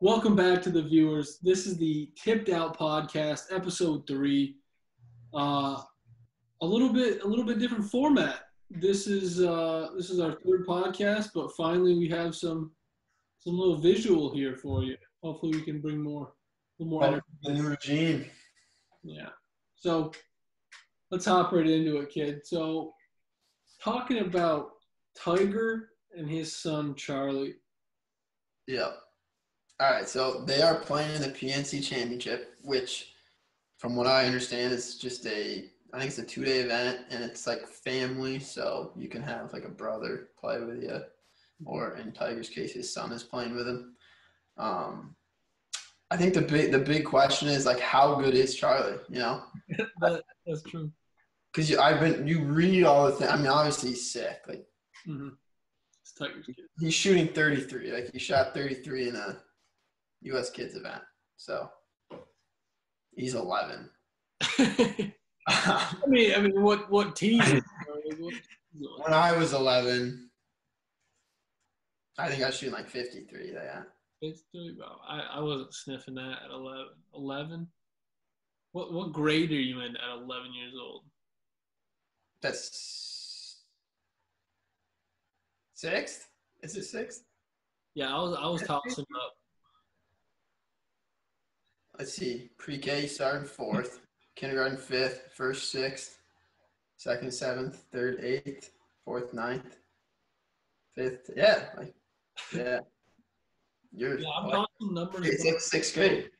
Welcome back to the viewers. This is the Tipped Out Podcast, episode three. Uh, a little bit, a little bit different format. This is uh, this is our third podcast, but finally we have some some little visual here for you. Hopefully, we can bring more, more. Energy. the new regime. Yeah. So let's hop right into it, kid. So talking about Tiger and his son Charlie. Yep. All right, so they are playing in the PNC Championship, which, from what I understand, is just a I think it's a two day event, and it's like family, so you can have like a brother play with you, or in Tiger's case, his son is playing with him. Um, I think the big the big question is like how good is Charlie? You know, that, that's true. because I've been you read all the things. I mean, obviously he's sick. Like hmm kid. he's shooting 33. Like he shot 33 in a U.S. Kids event. So he's 11. I mean, I mean, what what team? you know, like, what- when I was 11, I think I was shooting like 53. Yeah. It's doing well. I, I wasn't sniffing that at 11. 11? What what grade are you in at 11 years old? That's sixth. Is it sixth? Yeah, I was I was tossing up. Let's see. Pre-K starting fourth, kindergarten fifth, first sixth, second seventh, third eighth, fourth ninth, fifth. Yeah, like yeah. You're Yeah, I'm like, tossing numbers. it's like sixth grade.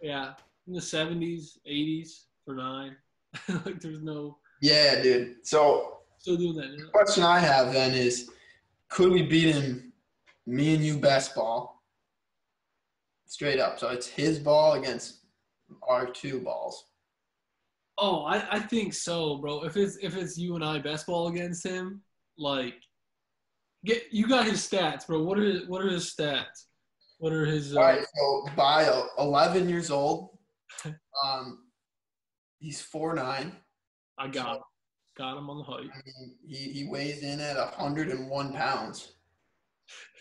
Yeah, in the 70s, 80s for nine. like there's no Yeah, dude. So still doing that. Now. question I have then is, could we beat him, me and you best ball, straight up? So it's his ball against our two balls. Oh, I, I think so, bro. If it's if it's you and I best ball against him, like get you got his stats, bro. What are his, what are his stats? What are his? Uh, All right, so by 11 years old, um, he's four nine. I got him. Got him on the height. I mean, he, he weighs in at 101 pounds.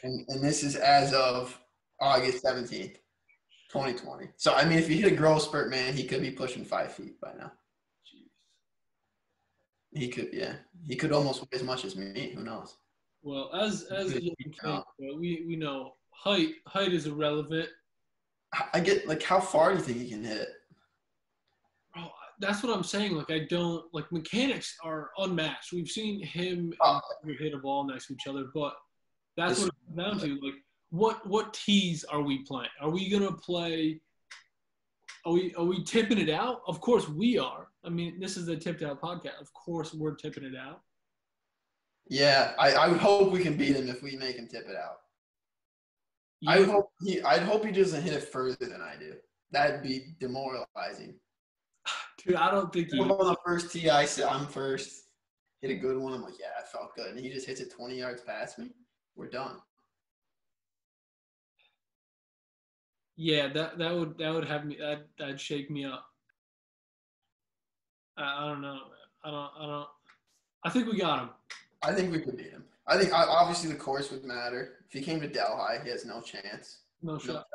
And, and this is as of August 17th, 2020. So, I mean, if he hit a growth spurt, man, he could be pushing five feet by now. Jeez. He could, yeah. He could almost weigh as much as me. Who knows? Well, as as kid, we we know height height is irrelevant. I get, like, how far do you think he can hit? Bro, that's what I'm saying. Like I don't like mechanics are unmatched. We've seen him Oh. and hit a ball next to each other, but that's This- what it comes down to. Like what what tees are we playing? Are we gonna play? Are we are we tipping it out? Of course we are. I mean, this is the tipped out podcast. Of course we're tipping it out. Yeah, I, I would hope we can beat him if we make him tip it out. I You- hope he, I'd hope he doesn't hit it further than I do. That'd be demoralizing. dude, I don't think On the first tee, I said I'm first. Hit a good one. I'm like, yeah, I felt good. And he just hits it 20 yards past me. We're done. Yeah, that that would that would have me that that'd shake me up. I, I don't know. I don't I don't. I think we got him. I think we could beat him. I think obviously the course would matter. If he came to Delhi, he has no chance. No No shot. shot.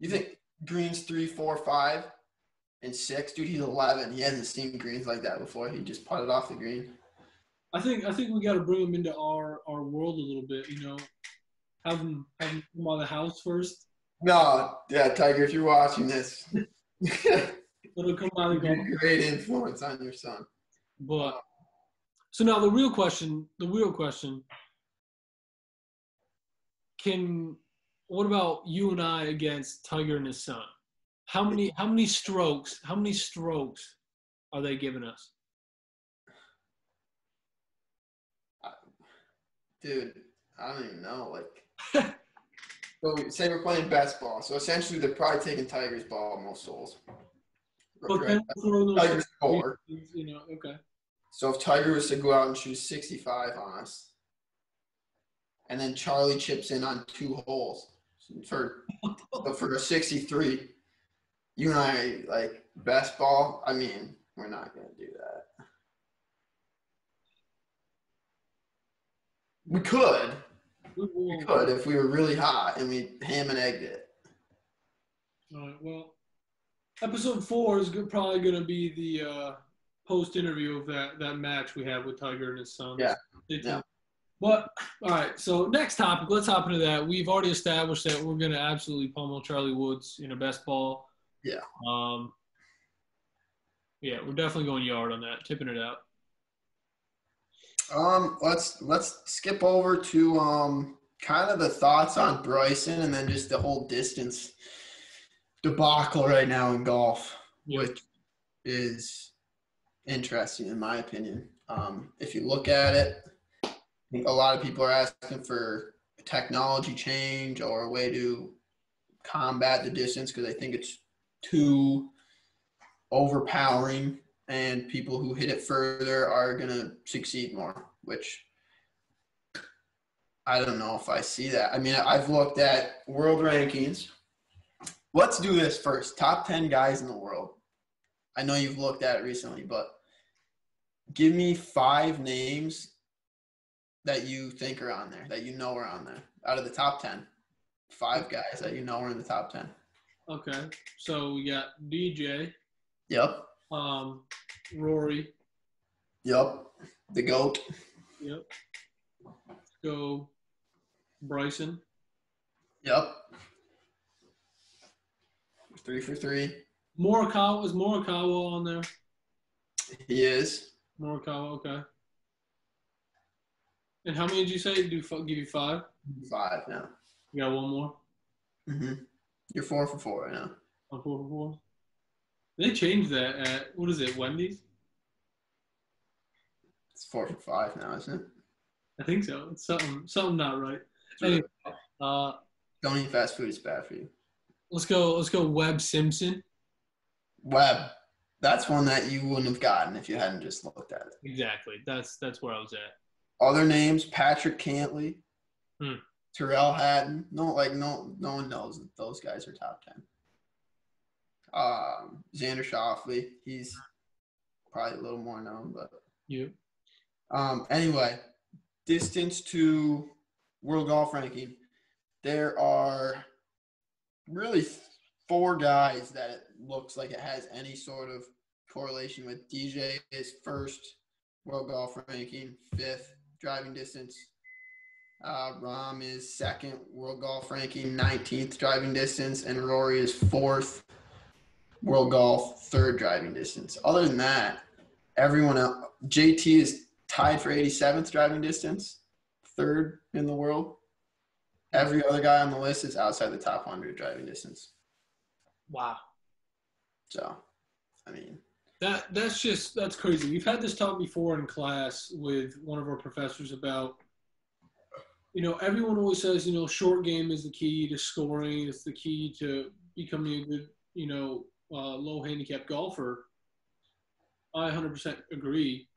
You think greens three, four, five, and six? Dude, he's 11. He hasn't seen greens like that before. He just putted off the green. I think I think we got to bring him into our our world a little bit. You know, have him have him come out of the house first. No, yeah, Tiger, if you're watching this, him come out and go. great influence on your son. But so now the real question, the real question, can what about you and I against Tiger and his son? How many how many strokes? How many strokes are they giving us? Uh, dude, I don't even know. Like, so say we're playing best ball. So essentially, they're probably taking Tiger's ball most holes. But Right? then throw those Tiger's four. you know, okay. So if Tiger was to go out and shoot 65 on us, and then Charlie chips in on two holes for for a 63, you and I like best ball. I mean, we're not gonna do that. We could, We we could if we were really hot and we ham and egged it. All right. Well, episode four is probably going to be the uh, post interview of that that match we had with Tiger and his son. Yeah. Yeah. But all right. So next topic. Let's hop into that. We've already established that we're going to absolutely pummel Charlie Woods in a best ball. Yeah. Um. Yeah, we're definitely going yard on that. Tipping it out. Um, let's let's skip over to um kind of the thoughts on Bryson and then just the whole distance debacle right now in golf, Yeah. which is interesting in my opinion. Um, if you look at it, I think a lot of people are asking for a technology change or a way to combat the distance because I think it's too overpowering and people who hit it further are going to succeed more, which I don't know if I see that. I mean, I've looked at world rankings. Let's do this first. Top 10 guys in the world. I know you've looked at it recently, but give me five names that you think are on there, that you know are on there, out of the top 10. Five guys that you know are in the top 10. Okay. So we got DJ, Yep. Um, Rory. Yep. The GOAT. Yep. Let's go Bryson. Yep. Three for three. Morikawa was Morikawa on there. He is. Morikawa, okay. And how many did you say? Do f- give you five? Five now. You got one more. Mm-hmm. You're four for four right now. On four for four. They changed that at what is it? Wendy's? It's four for five now, isn't it? I think so. It's something something not right. Anyway, uh, Don't eat fast food. It's bad for you. let's go. Let's go. Webb Simpson. Webb. That's one that you wouldn't have gotten if you hadn't just looked at it. Exactly. That's that's where I was at. Other names: Patrick Cantlay, Hmm. Tyrrell Hatton. No, like no, no one knows that those guys are top ten. Um, Xander Schauffele. He's probably a little more known, but You. Um, anyway, distance to world golf ranking, there are really four guys that it looks like it has any sort of correlation with. DJ is first world golf ranking, fifth driving distance. Uh, Rahm is second world golf ranking, 19th driving distance, and Rory is fourth world golf, third driving distance. Other than that, everyone else, JT is tied for 87th driving distance, third in the world. Every other guy on the list is outside the top 100 driving distance. Wow. So, I mean, That that's just that's crazy. We've had this talk before in class with one of our professors about you know, everyone always says, you know, short game is the key to scoring, it's the key to becoming a good, you know, uh, low handicap golfer. I 100% agree.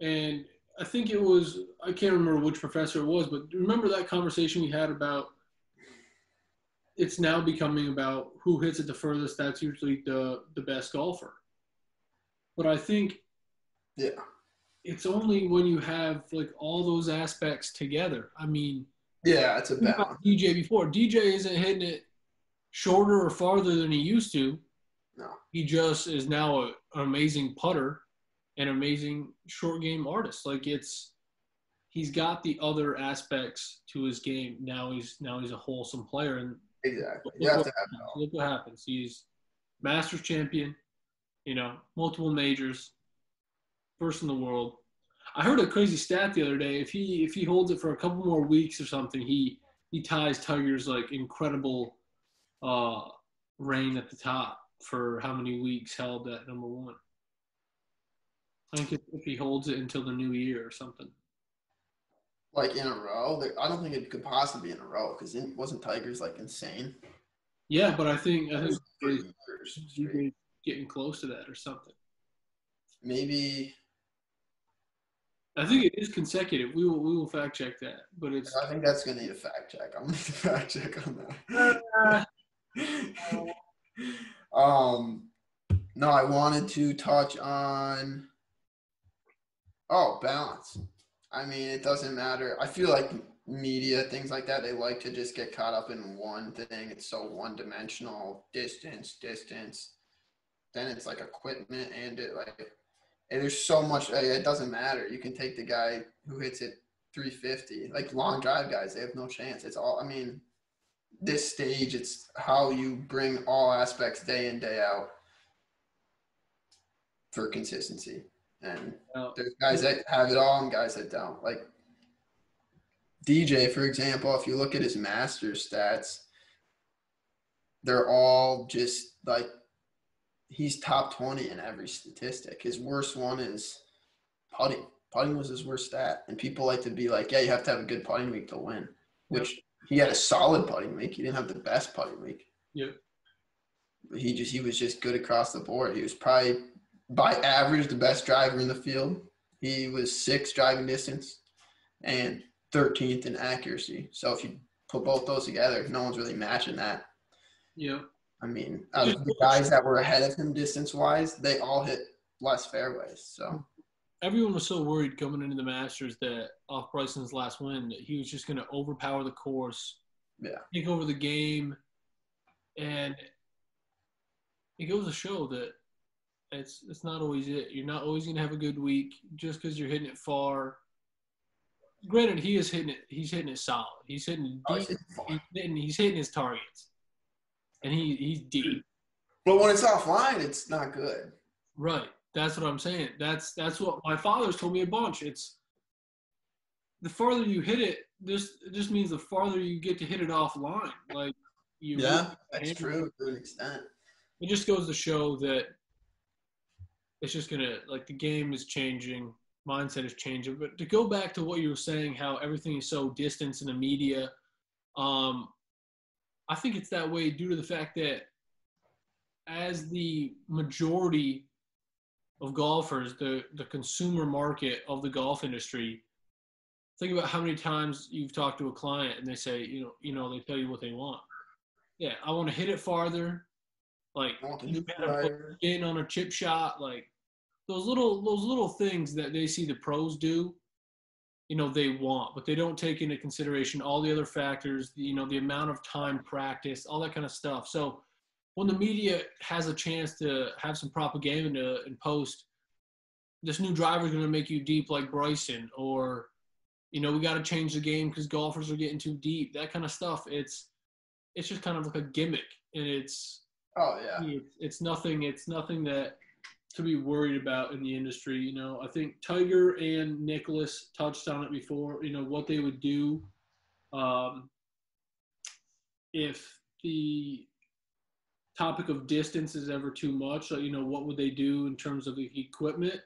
And I think it was, I can't remember which professor it was, but remember that conversation we had about it's now becoming about who hits it the furthest. That's usually the, the best golfer. But I think yeah, it's only when you have like all those aspects together. I mean, yeah, it's a balance. DJ before. DJ isn't hitting it shorter or farther than he used to. No. He just is now a, an amazing putter, an amazing short game artist. Like it's he's got the other aspects to his game. Now he's now he's a wholesome player and Exactly. look, what happens. Look what happens. He's Masters champion, you know, multiple majors, first in the world. I heard a crazy stat the other day. If he if he holds it for a couple more weeks or something, he he ties Tiger's like incredible uh, reign at the top for how many weeks held at number one. I think if, if he holds it until the new year or something. Like in a row, I don't think it could possibly be in a row because it wasn't Tigers like insane. Yeah, but I think I think he's getting close to that or something. Maybe I think it is consecutive. We will we will fact check that, but it's I think that's gonna need a fact check. I'm gonna fact check on that. um, no, I wanted to touch on. Oh, balance. I mean, it doesn't matter. I feel like media, things like that, they like to just get caught up in one thing. It's so one dimensional distance, distance. Then it's like equipment and it like and there's so much it doesn't matter. You can take the guy who hits it 350. Like long drive guys, they have no chance. It's all I mean, this stage, it's how you bring all aspects day in, day out for consistency. And there's guys that have it all and guys that don't. Like DJ, for example, if you look at his master stats, they're all just like he's top 20 in every statistic. His worst one is putting. Putting was his worst stat. And people like to be like, yeah, you have to have a good putting week to win, which he had a solid putting week. He didn't have the best putting week. Yeah. But he just he was just good across the board. He was probably by average the best driver in the field. He was sixth driving distance and 13th in accuracy. So if you put both those together, no one's really matching that. Yeah. I mean, the guys that were ahead of him distance wise, they all hit less fairways. So everyone was so worried coming into the Masters that off Bryson's last win that he was just going to overpower the course, yeah, take over the game, and it goes to show that it's it's not always it. You're not always going to have a good week just because you're hitting it far. Granted, he is hitting it. He's hitting it solid. He's hitting Oh, deep. he's hitting he's, hitting, he's hitting his targets, and he he's deep. But when it's offline, it's not good. Right. That's what I'm saying. That's that's what my father's told me a bunch. It's the farther you hit it, this it just means the farther you get to hit it offline. Like you Yeah, that's true to an extent. It just goes to show that it's just gonna like the game is changing, mindset is changing. But to go back to what you were saying, how everything is so distant in the media, um, I think it's that way due to the fact that as the majority of golfers, the the consumer market of the golf industry, think about how many times you've talked to a client and they say, you know, you know, they tell you what they want. Yeah, I want to hit it farther. Like I you new gotta put driver. in on a chip shot, like those little those little things that they see the pros do, you know, they want, but they don't take into consideration all the other factors, you know, the amount of time practice, all that kind of stuff. So when the media has a chance to have some propaganda and post, this new driver is going to make you deep like Bryson, or you know, we got to change the game because golfers are getting too deep. That kind of stuff. It's it's just kind of like a gimmick, and it's Oh yeah. it's, it's nothing. It's nothing that to be worried about in the industry. You know, I think Tiger and Nicklaus touched on it before. You know what they would do um, if the topic of distance is ever too much. Like, you know, what would they do in terms of the equipment?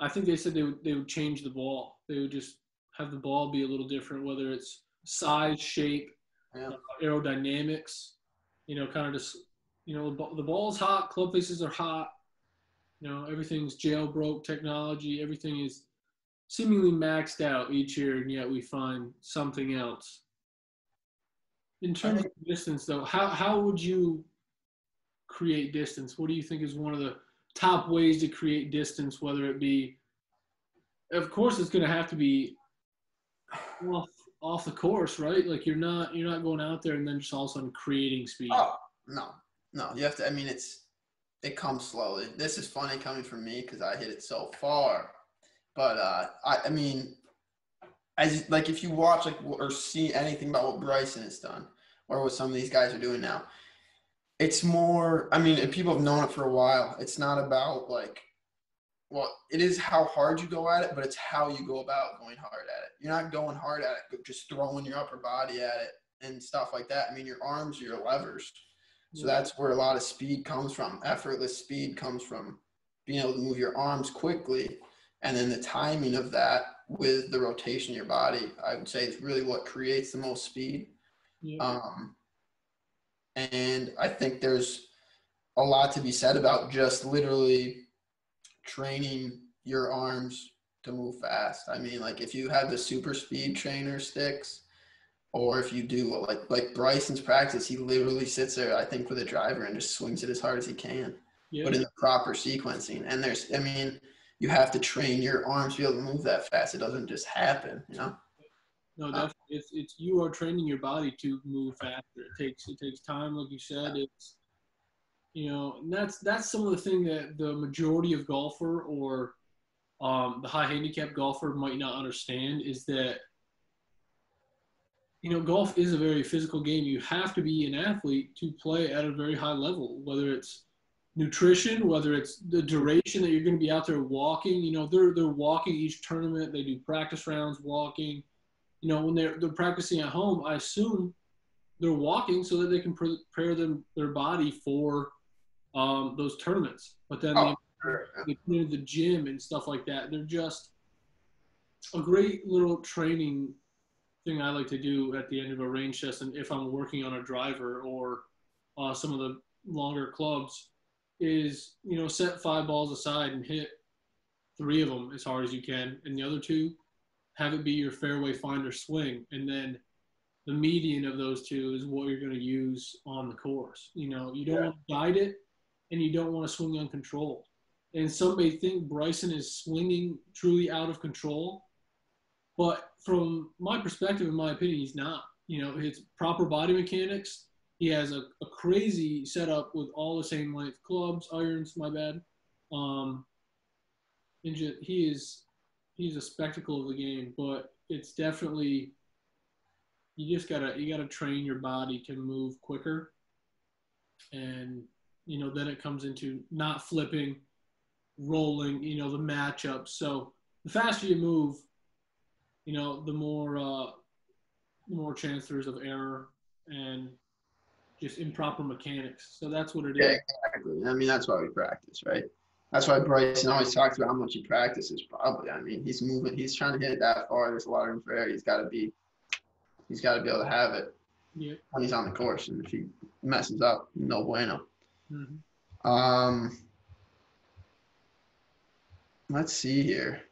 I think they said they would they would change the ball. They would just have the ball be a little different, whether it's size, shape, Yeah. uh, aerodynamics. You know, kind of just you know the ball- the ball's hot, club faces are hot. You know, everything's jailbroke technology. Everything is seemingly maxed out each year, and yet we find something else. In terms of distance, though, how how would you create distance? What do you think is one of the top ways to create distance? Whether it be, of course, it's going to have to be off off the course, right? Like you're not you're not going out there and then just all of a sudden creating speed. Oh no, no. You have to. I mean, it's it comes slowly. This is funny coming from me because I hit it so far, but uh, I, I mean, as like if you watch like or see anything about what Bryson has done or what some of these guys are doing now, it's more. I mean, and people have known it for a while. It's not about like. Well, it is how hard you go at it, but it's how you go about going hard at it. You're not going hard at it, but just throwing your upper body at it and stuff like that. I mean, your arms are your levers. So that's where a lot of speed comes from. Effortless speed comes from being able to move your arms quickly. And then the timing of that with the rotation of your body, I would say is really what creates the most speed. Yeah. Um, and I think there's a lot to be said about just literally training your arms to move fast. I mean, like if you have the super speed trainer sticks, or if you do like like Bryson's practice, he literally sits there, I think, with a driver and just swings it as hard as he can, yeah. but in the proper sequencing. And there's, I mean, you have to train your arms to be able to move that fast. It doesn't just happen, you know. No, definitely. It's it's you are training your body to move faster. It takes it takes time, like you said. It's you know, and that's that's some of the thing that the majority of golfer or um, the high handicap golfer might not understand is that you know golf is a very physical game. You have to be an athlete to play at a very high level, whether it's nutrition, whether it's the duration that you're going to be out there walking. You know, they're they're walking each tournament. They do practice rounds walking. You know, when they're they're practicing at home, I assume they're walking so that they can prepare them their body for um, those tournaments. But then oh, they, they into the gym and stuff like that. They're just a great little training thing I like to do at the end of a range session if I'm working on a driver or uh, some of the longer clubs is you know set five balls aside and hit three of them as hard as you can, and the other two have it be your fairway finder swing, and then the median of those two is what you're going to use on the course. You know, you don't yeah. want to guide it, and you don't want to swing uncontrolled. And some may think Bryson is swinging truly out of control, but from my perspective, in my opinion, he's not. You know, his proper body mechanics he has a, a crazy setup with all the same length clubs, irons, my bad. Um, and just, he is he's a spectacle of the game, but it's definitely you just gotta you gotta train your body to move quicker, and you know then it comes into not flipping, rolling, you know the matchups. So the faster you move, you know the more uh, the more chance there is of error, and just improper mechanics. So that's what it yeah, is. Exactly. I mean, that's why we practice, right? That's why Bryson always talks about how much he practices. Probably. I mean, he's moving. He's trying to hit it that far. There's a lot of room for error. He's got to be. He's got to be able to have it yeah. when he's on the course. And if he messes up, no bueno. Mm-hmm. Um. Let's see here.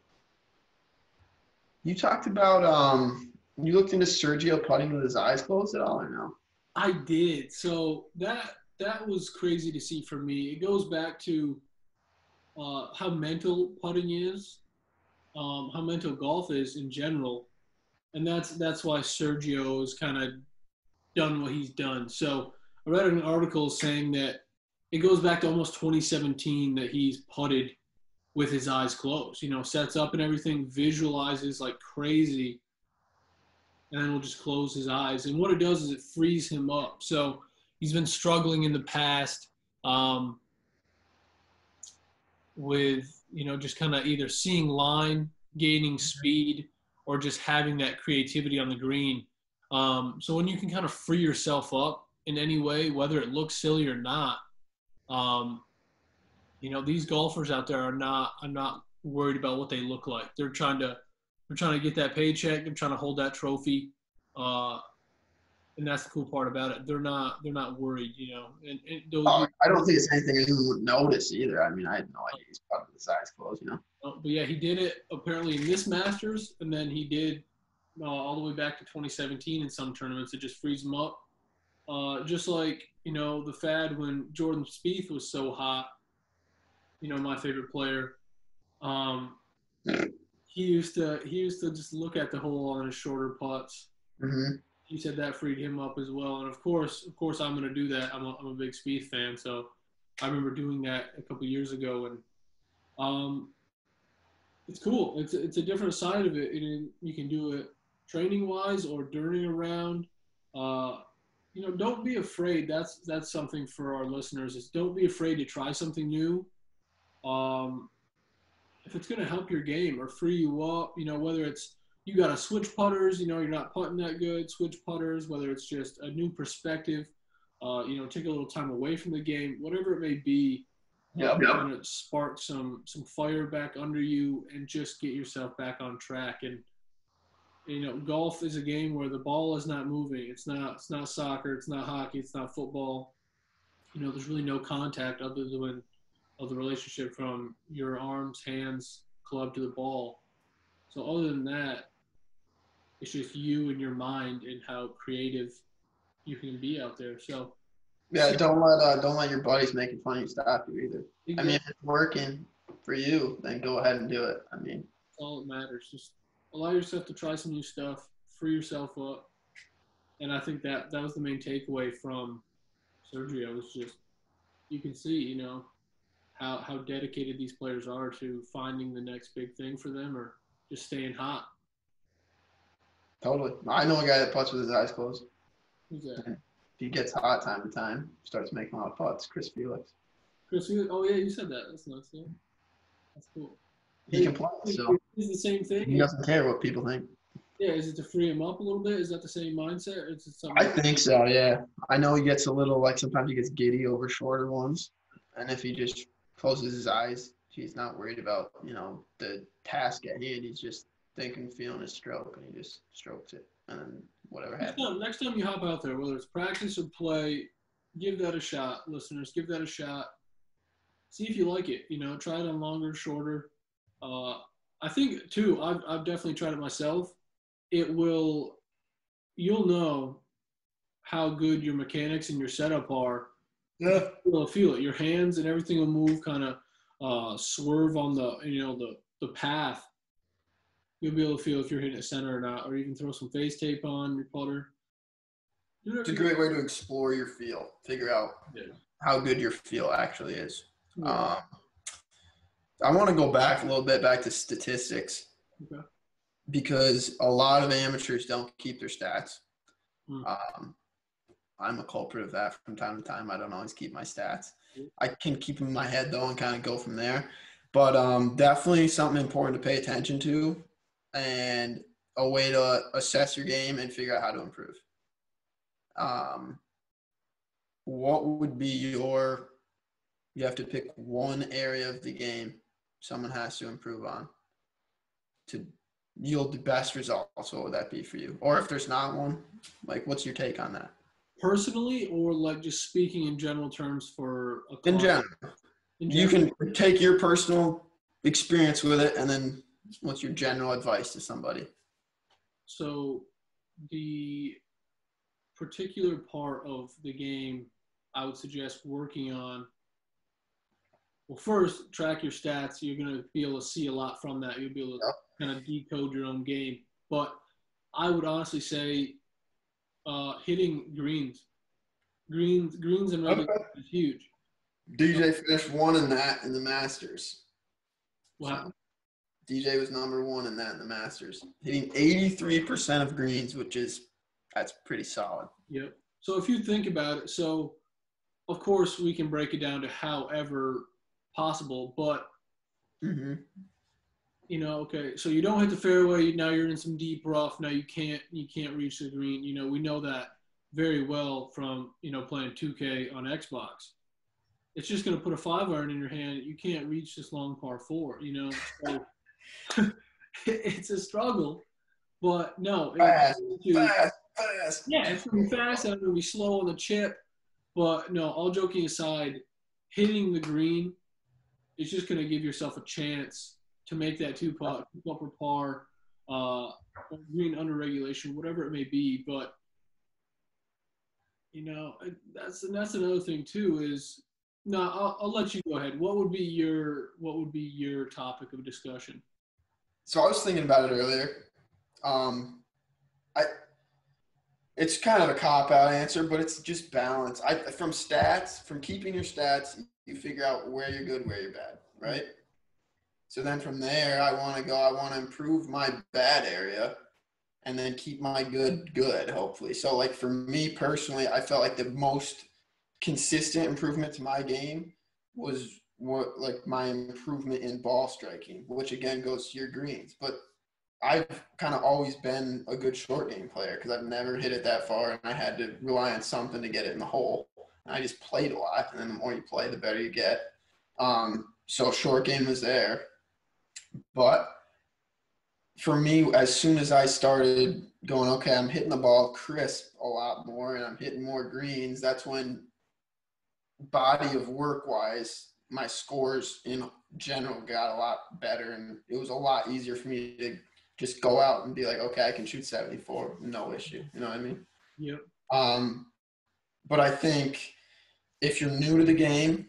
You talked about um. You looked into Sergio putting with his eyes closed at all, or no? I did. So that that was crazy to see for me. It goes back to uh, how mental putting is, um, how mental golf is in general, and that's that's why Sergio has kind of done what he's done. So I read an article saying that it goes back to almost 2017 that he's putted with his eyes closed. You know, sets up and everything, visualizes like crazy and then he'll just close his eyes. And what it does is it frees him up. So he's been struggling in the past um, with, you know, just kind of either seeing line, gaining speed, or just having that creativity on the green. Um, so when you can kind of free yourself up in any way, whether it looks silly or not, um, you know, these golfers out there are not, I'm not worried about what they look like. They're trying to they're trying to get that paycheck. They're trying to hold that trophy. Uh, and that's the cool part about it. They're not they're not worried, you know. And, and oh, I don't think it's anything anyone would notice either. I mean, I had no idea he's probably the size clothes, you know. Uh, but yeah, he did it apparently in this Masters, and then he did uh, all the way back to 2017 in some tournaments. It just frees him up. Uh, just like you know the fad when Jordan Spieth was so hot. You know, my favorite player. Um, he used to he used to just look at the hole on his shorter putts. Mm-hmm. He said that freed him up as well, and of course, of course, I'm going to do that. I'm a, I'm a big Spieth fan, so I remember doing that a couple years ago, and um, it's cool. It's it's a different side of it, and you can do it training wise or during a round. Uh, you know, don't be afraid. That's that's something for our listeners. Is don't be afraid to try something new. Um, if it's going to help your game or free you up, you know, whether it's you got to switch putters, you know, you're not putting that good, switch putters, whether it's just a new perspective, uh, you know, take a little time away from the game, whatever it may be. Yeah, yep. to spark some some fire back under you and just get yourself back on track. And you know, golf is a game where the ball is not moving. It's not it's not soccer. It's not hockey. It's not football. You know, there's really no contact other than of the relationship from your arms, hands, club to the ball. So other than that, it's just you and your mind and how creative you can be out there. So yeah, don't let uh, don't let your buddies making fun of you stop you either. Exactly. I mean, if it's working for you, then go ahead and do it. I mean, that's all that matters. Just allow yourself to try some new stuff, free yourself up. And I think that that was the main takeaway from Sergio was just you can see, you know, how how dedicated these players are to finding the next big thing for them or just staying hot. Totally. I know a guy that puts with his eyes closed. That? He gets hot time to time, starts making a lot of putts. Chris Felix. Chris, you, oh yeah, you said that. That's nice. Yeah. That's cool. He can play, so Is the same thing. he doesn't care what people think. Yeah. Is it to free him up a little bit? Is that the same mindset? Or is it something? I think so, yeah. I know he gets a little like sometimes he gets giddy over shorter ones, and if he just closes his eyes, he's not worried about you know the task at hand. He's just thinking, feeling his stroke, and he just strokes it, and then whatever Next happens. time, next time you hop out there, whether it's practice or play, give that a shot, listeners. Give that a shot. See if you like it. You know, try it on longer, shorter. Uh, I think too. I've I've definitely tried it myself. It will. You'll know how good your mechanics and your setup are. Yeah. You'll feel it. Your hands and everything will move, kind of uh, swerve on the you know the the path. You'll be able to feel if you're hitting it center or not, or even throw some face tape on your putter. Do It's a great way to explore your feel, figure out Yeah. how good your feel actually is. Yeah. Um, I want to go back a little bit back to statistics Okay. because a lot of amateurs don't keep their stats. Hmm. Um, I'm a culprit of that from time to time. I don't always keep my stats. I can keep them in my head though and kind of go from there. But um, definitely something important to pay attention to and a way to assess your game and figure out how to improve. Um, what would be your you have to pick one area of the game someone has to improve on to yield the best results what would that be for you? Or if there's not one like what's your take on that? Personally, or like just speaking in general terms for a in general. In you can take your personal experience with it and then what's your general advice to somebody So, the particular part of the game I would suggest working on. Well, first, track your stats. You're going to be able to see a lot from that. You'll be able to kind of decode your own game. But I would honestly say uh, hitting greens. Greens, greens and regular is huge. dj finished one in that in the masters Wow. Dj was number one in that in the masters hitting 83% of greens which is that's pretty solid Yep. So if you think about it, so of course we can break it down to however possible, but mm-hmm. you know, okay, so you don't hit the fairway, now you're in some deep rough, now you can't you can't reach the green. You know, we know that very well from, you know, playing 2K on Xbox. It's just going to put a 5 iron in your hand. You can't reach this long par 4, you know. So it's a struggle, but no, Fast, it's fast fast yeah, it's gonna be fast and it'll be slow on the chip. But no, all joking aside, hitting the green is just gonna give yourself a chance to make that two putt, two upper par, uh, green under regulation, whatever it may be. But you know, that's and that's another thing too. Is no, I'll, I'll let you go ahead. What would be your what would be your topic of discussion? So I was thinking about it earlier. Um, I it's kind of a cop out answer, but it's just balance. I from stats, from keeping your stats, you figure out where you're good, where you're bad, right? So then from there, I want to go. I want to improve my bad area, and then keep my good good. Hopefully, so like for me personally, I felt like the most consistent improvement to my game was what like my improvement in ball striking, which again goes to your greens. But I've kind of always been a good short game player because I've never hit it that far, and I had to rely on something to get it in the hole. And I just played a lot, and then the more you play, the better you get. Um, so short game was there, but for me, as soon as I started going, okay, I'm hitting the ball crisp a lot more, and I'm hitting more greens. That's when body of work wise, my scores in general got a lot better, and it was a lot easier for me to just go out and be like, okay, I can shoot 74, no issue. You know what I mean? Yep. Um, but I think if you're new to the game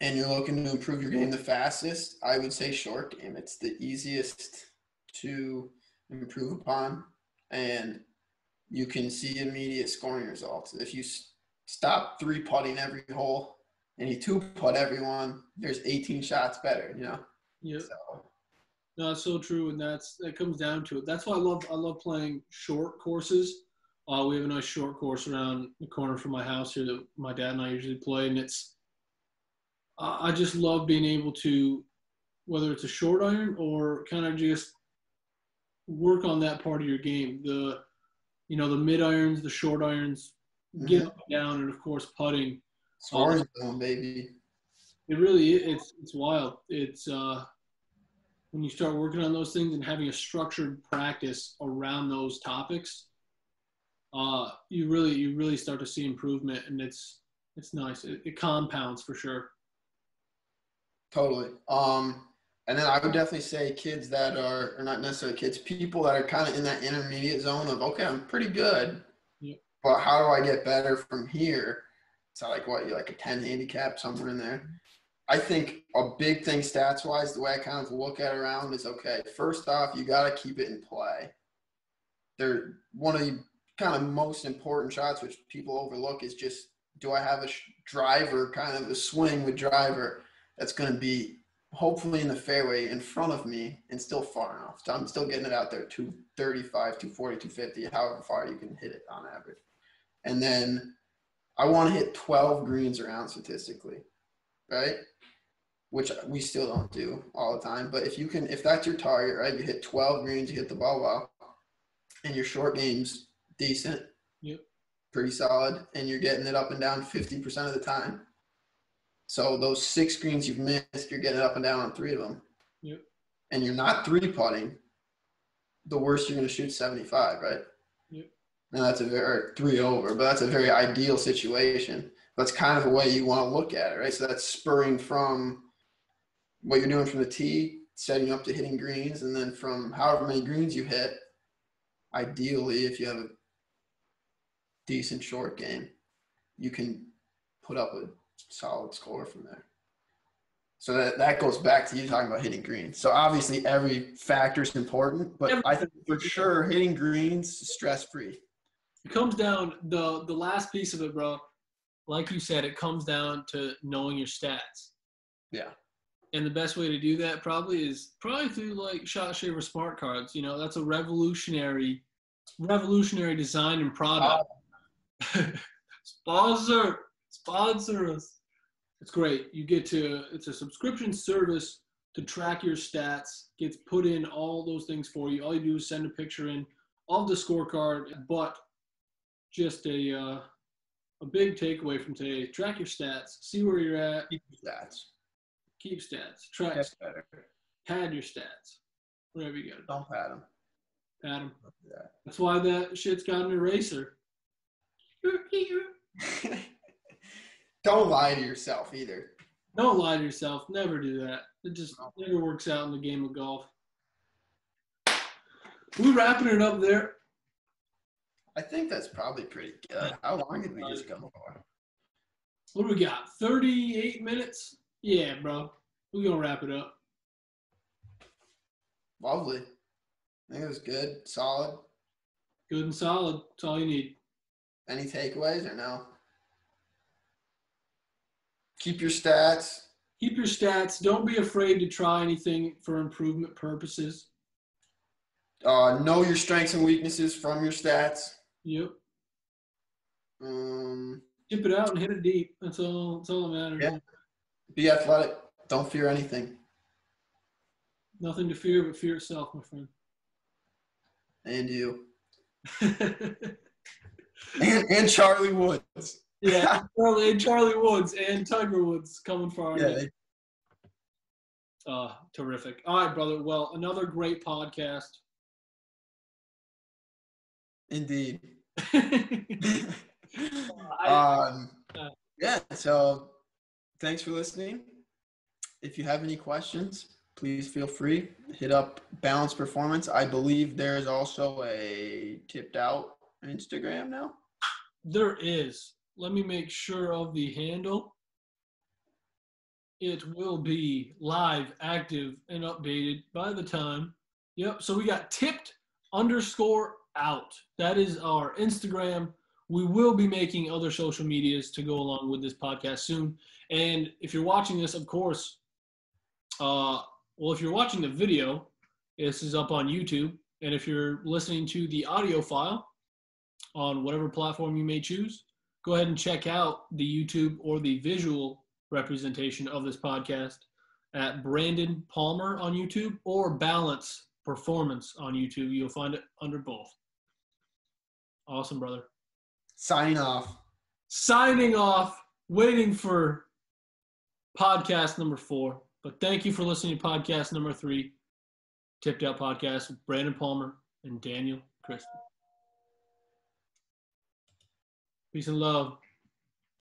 and you're looking to improve your game the fastest, I would say short game. It's the easiest to improve upon. and you can see immediate scoring results. If you stop three putting every hole and you two putt everyone, there's 18 shots better. You know. Yeah. So No, it's so true, and that's that comes down to it. That's why I love I love playing short courses. Uh, we have a nice short course around the corner from my house here that my dad and I usually play, and it's I just love being able to, whether it's a short iron or kind of just work on that part of your game. The you know the mid irons, the short irons, get mhm. up and down, and of course putting. Scoring zone, baby. It really it's it's wild. It's uh, when you start working on those things and having a structured practice around those topics, uh, you really you really start to see improvement, and it's it's nice. It, it compounds for sure. Totally. Um, and then I would definitely say kids that are, or not necessarily kids, people that are kind of in that intermediate zone of, okay, I'm pretty good, but how do I get better from here? So like what, you like a 10 handicap somewhere in there? I think a big thing stats wise, the way I kind of look at around is okay, first off, you got to keep it in play. They're one of the kind of most important shots, which people overlook, is just do I have a sh- driver, kind of a swing with driver that's going to be hopefully in the fairway in front of me and still far enough. So I'm still getting it out there 235, 240, 250, however far you can hit it on average. And then I want to hit 12 greens around statistically, right? Which we still don't do all the time. But if you can, if that's your target, right, you hit 12 greens, you hit the ball well, and your short game's decent, Yep. pretty solid, and you're getting it up and down 50% of the time. So those six greens you've missed, you're getting up and down on three of them. Yep. And you're not three putting. The worst you're going to shoot 75, right? That's a very three over, but that's a very ideal situation. That's kind of the way you want to look at it, right? So that's spurring from what you're doing from the tee, setting up to hitting greens, and then from however many greens you hit, ideally, if you have a decent short game, you can put up a solid score from there. So that, that goes back to you talking about hitting greens. So obviously every factor is important, but I think for sure hitting greens stress free. It comes down the the last piece of it, bro. Like you said, it comes down to knowing your stats. Yeah. And the best way to do that probably is probably through like Shot Shaver Smart Cards. You know, that's a revolutionary, revolutionary design and product. sponsor, sponsor us. It's great. You get to it's a subscription service to track your stats. Gets put in all those things for you. All you do is send a picture in of the scorecard, but just a uh, a big takeaway from today: track your stats, see where you're at, Keep your stats. keep stats, track, That's better. pad your stats, whatever you got. to Don't pad them. Pad them. Yeah. That's why that shit's got an eraser. Don't lie to yourself either. Don't lie to yourself. Never do that. It just never works out in the game of golf. We're wrapping it up there. I think that's probably pretty good. How long did we just go for? What do we got? 38 minutes? Yeah, bro. We're going to wrap it up. Lovely. I think it was good, solid. Good and solid. That's all you need. Any takeaways or no? Keep your stats. Keep your stats. Don't be afraid to try anything for improvement purposes. Uh, know your strengths and weaknesses from your stats. Yep. Um, Chip it out and hit it deep. That's all. That's all that matters. Yeah. be athletic. Don't fear anything. Nothing to fear but fear itself, my friend. And you. And, and Charlie Woods. yeah, Charlie, and Charlie Woods and Tiger Woods coming for our Yeah, Uh, terrific. All right, brother. Well, another great podcast. indeed. Um, uh, yeah, so thanks for listening. If you have any questions, please feel free. Hit up Balance Performance. I believe there's also a tipped out Instagram now. there is. Let me make sure of the handle. It will be live, active, and updated by the time. Yep. So we got tipped underscore out. That is our Instagram. We will be making other social medias to go along with this podcast soon. And if you're watching this, of course, uh, well, if you're watching the video, this is up on YouTube. And if you're listening to the audio file on whatever platform you may choose, go ahead and check out the YouTube or the visual representation of this podcast at Brandon Palmer on YouTube or Balance Performance on YouTube. You'll find it under both. Awesome, brother. Signing off. Signing off, waiting for podcast number four. But thank you for listening to podcast number three, Tipped Out Podcast with Brandon Palmer and Daniel Christie. Peace and love.